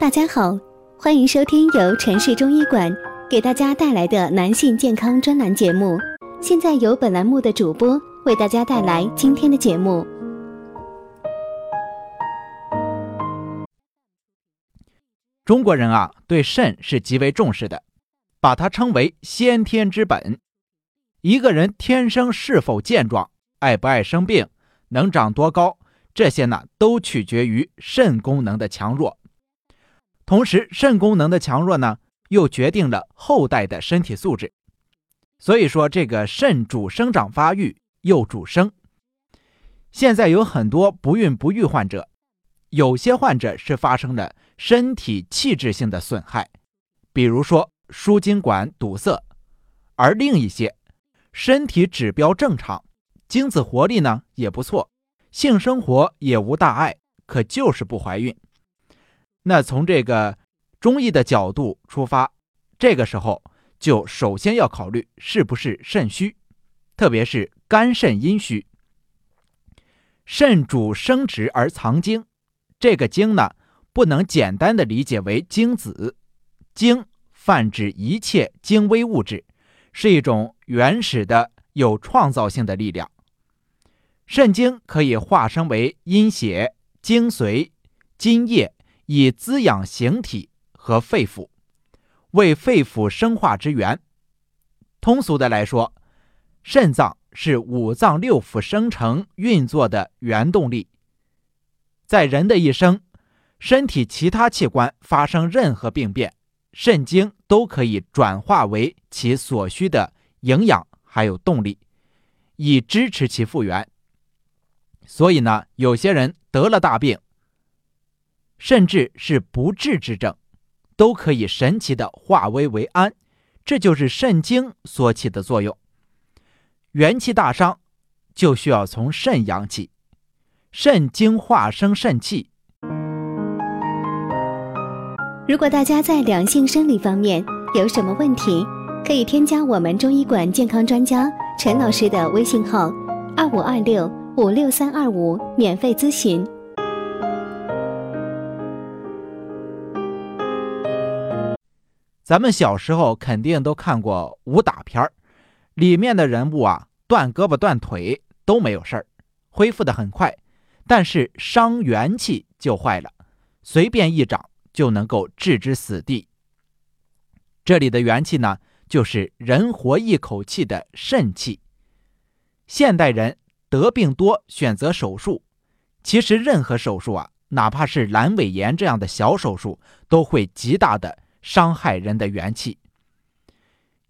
大家好，欢迎收听由城市中医馆给大家带来的男性健康专栏节目。现在由本栏目的主播为大家带来今天的节目。中国人啊，对肾是极为重视的，把它称为先天之本。一个人天生是否健壮，爱不爱生病，能长多高，这些呢，都取决于肾功能的强弱。同时，肾功能的强弱呢，又决定了后代的身体素质。所以说，这个肾主生长发育，又主生。现在有很多不孕不育患者，有些患者是发生了身体器质性的损害，比如说输精管堵塞；而另一些身体指标正常，精子活力呢也不错，性生活也无大碍，可就是不怀孕。那从这个中医的角度出发，这个时候。就首先要考虑是不是肾虚，特别是肝肾阴虚。肾主生殖而藏精，这个精呢，不能简单的理解为精子，精泛指一切精微物质，是一种原始的有创造性的力量。肾精可以化生为阴血、精髓、津液，以滋养形体和肺腑。为肺腑生化之源。通俗的来说，肾脏是五脏六腑生成运作的原动力。在人的一生，身体其他器官发生任何病变，肾精都可以转化为其所需的营养还有动力，以支持其复原。所以呢，有些人得了大病，甚至是不治之症。都可以神奇的化危为安，这就是肾精所起的作用。元气大伤，就需要从肾养起，肾精化生肾气。如果大家在两性生理方面有什么问题，可以添加我们中医馆健康专家陈老师的微信号：二五二六五六三二五，免费咨询。咱们小时候肯定都看过武打片儿，里面的人物啊，断胳膊断腿都没有事儿，恢复的很快，但是伤元气就坏了，随便一掌就能够置之死地。这里的元气呢，就是人活一口气的肾气。现代人得病多，选择手术，其实任何手术啊，哪怕是阑尾炎这样的小手术，都会极大的。伤害人的元气。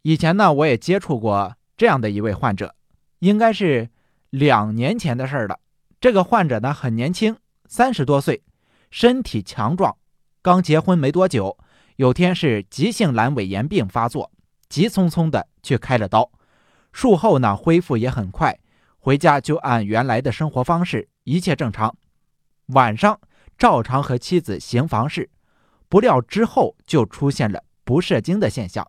以前呢，我也接触过这样的一位患者，应该是两年前的事儿了。这个患者呢很年轻，三十多岁，身体强壮，刚结婚没多久。有天是急性阑尾炎病发作，急匆匆的去开了刀，术后呢恢复也很快，回家就按原来的生活方式，一切正常。晚上照常和妻子行房事。不料之后就出现了不射精的现象，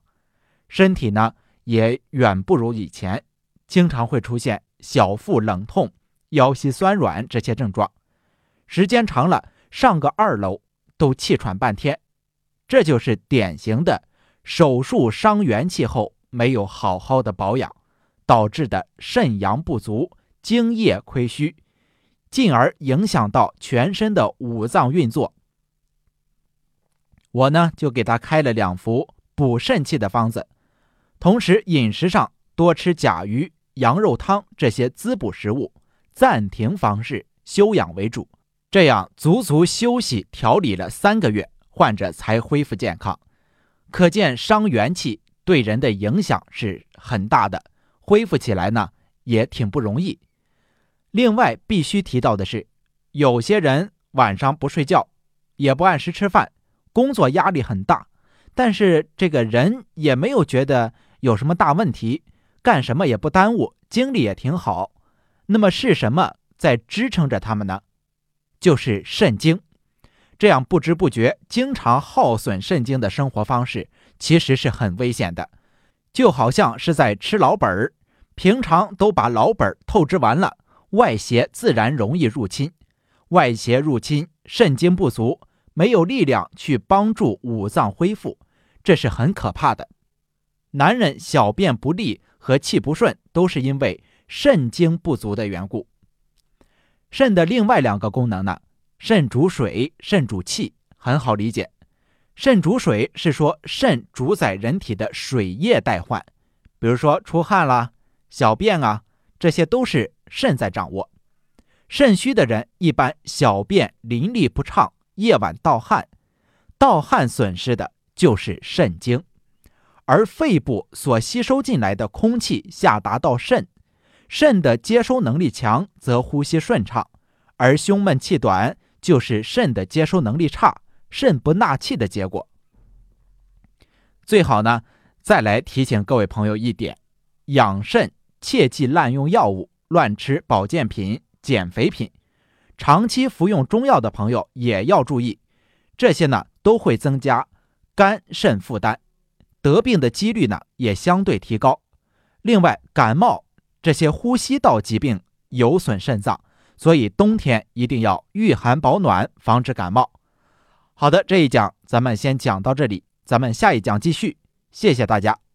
身体呢也远不如以前，经常会出现小腹冷痛、腰膝酸软这些症状，时间长了上个二楼都气喘半天，这就是典型的手术伤元气后没有好好的保养导致的肾阳不足、精液亏虚，进而影响到全身的五脏运作。我呢就给他开了两服补肾气的方子，同时饮食上多吃甲鱼、羊肉汤这些滋补食物，暂停房事，休养为主。这样足足休息调理了三个月，患者才恢复健康。可见伤元气对人的影响是很大的，恢复起来呢也挺不容易。另外必须提到的是，有些人晚上不睡觉，也不按时吃饭。工作压力很大，但是这个人也没有觉得有什么大问题，干什么也不耽误，精力也挺好。那么是什么在支撑着他们呢？就是肾精。这样不知不觉经常耗损肾精的生活方式，其实是很危险的。就好像是在吃老本儿，平常都把老本儿透支完了，外邪自然容易入侵。外邪入侵，肾精不足。没有力量去帮助五脏恢复，这是很可怕的。男人小便不利和气不顺，都是因为肾精不足的缘故。肾的另外两个功能呢？肾主水，肾主气，很好理解。肾主水是说肾主宰人体的水液代换，比如说出汗啦、小便啊，这些都是肾在掌握。肾虚的人一般小便淋漓不畅。夜晚盗汗，盗汗损失的就是肾精，而肺部所吸收进来的空气下达到肾，肾的接收能力强，则呼吸顺畅；而胸闷气短，就是肾的接收能力差，肾不纳气的结果。最好呢，再来提醒各位朋友一点：养肾切忌滥用药物、乱吃保健品、减肥品。长期服用中药的朋友也要注意，这些呢都会增加肝肾负担，得病的几率呢也相对提高。另外，感冒这些呼吸道疾病有损肾脏，所以冬天一定要御寒保暖，防止感冒。好的，这一讲咱们先讲到这里，咱们下一讲继续。谢谢大家。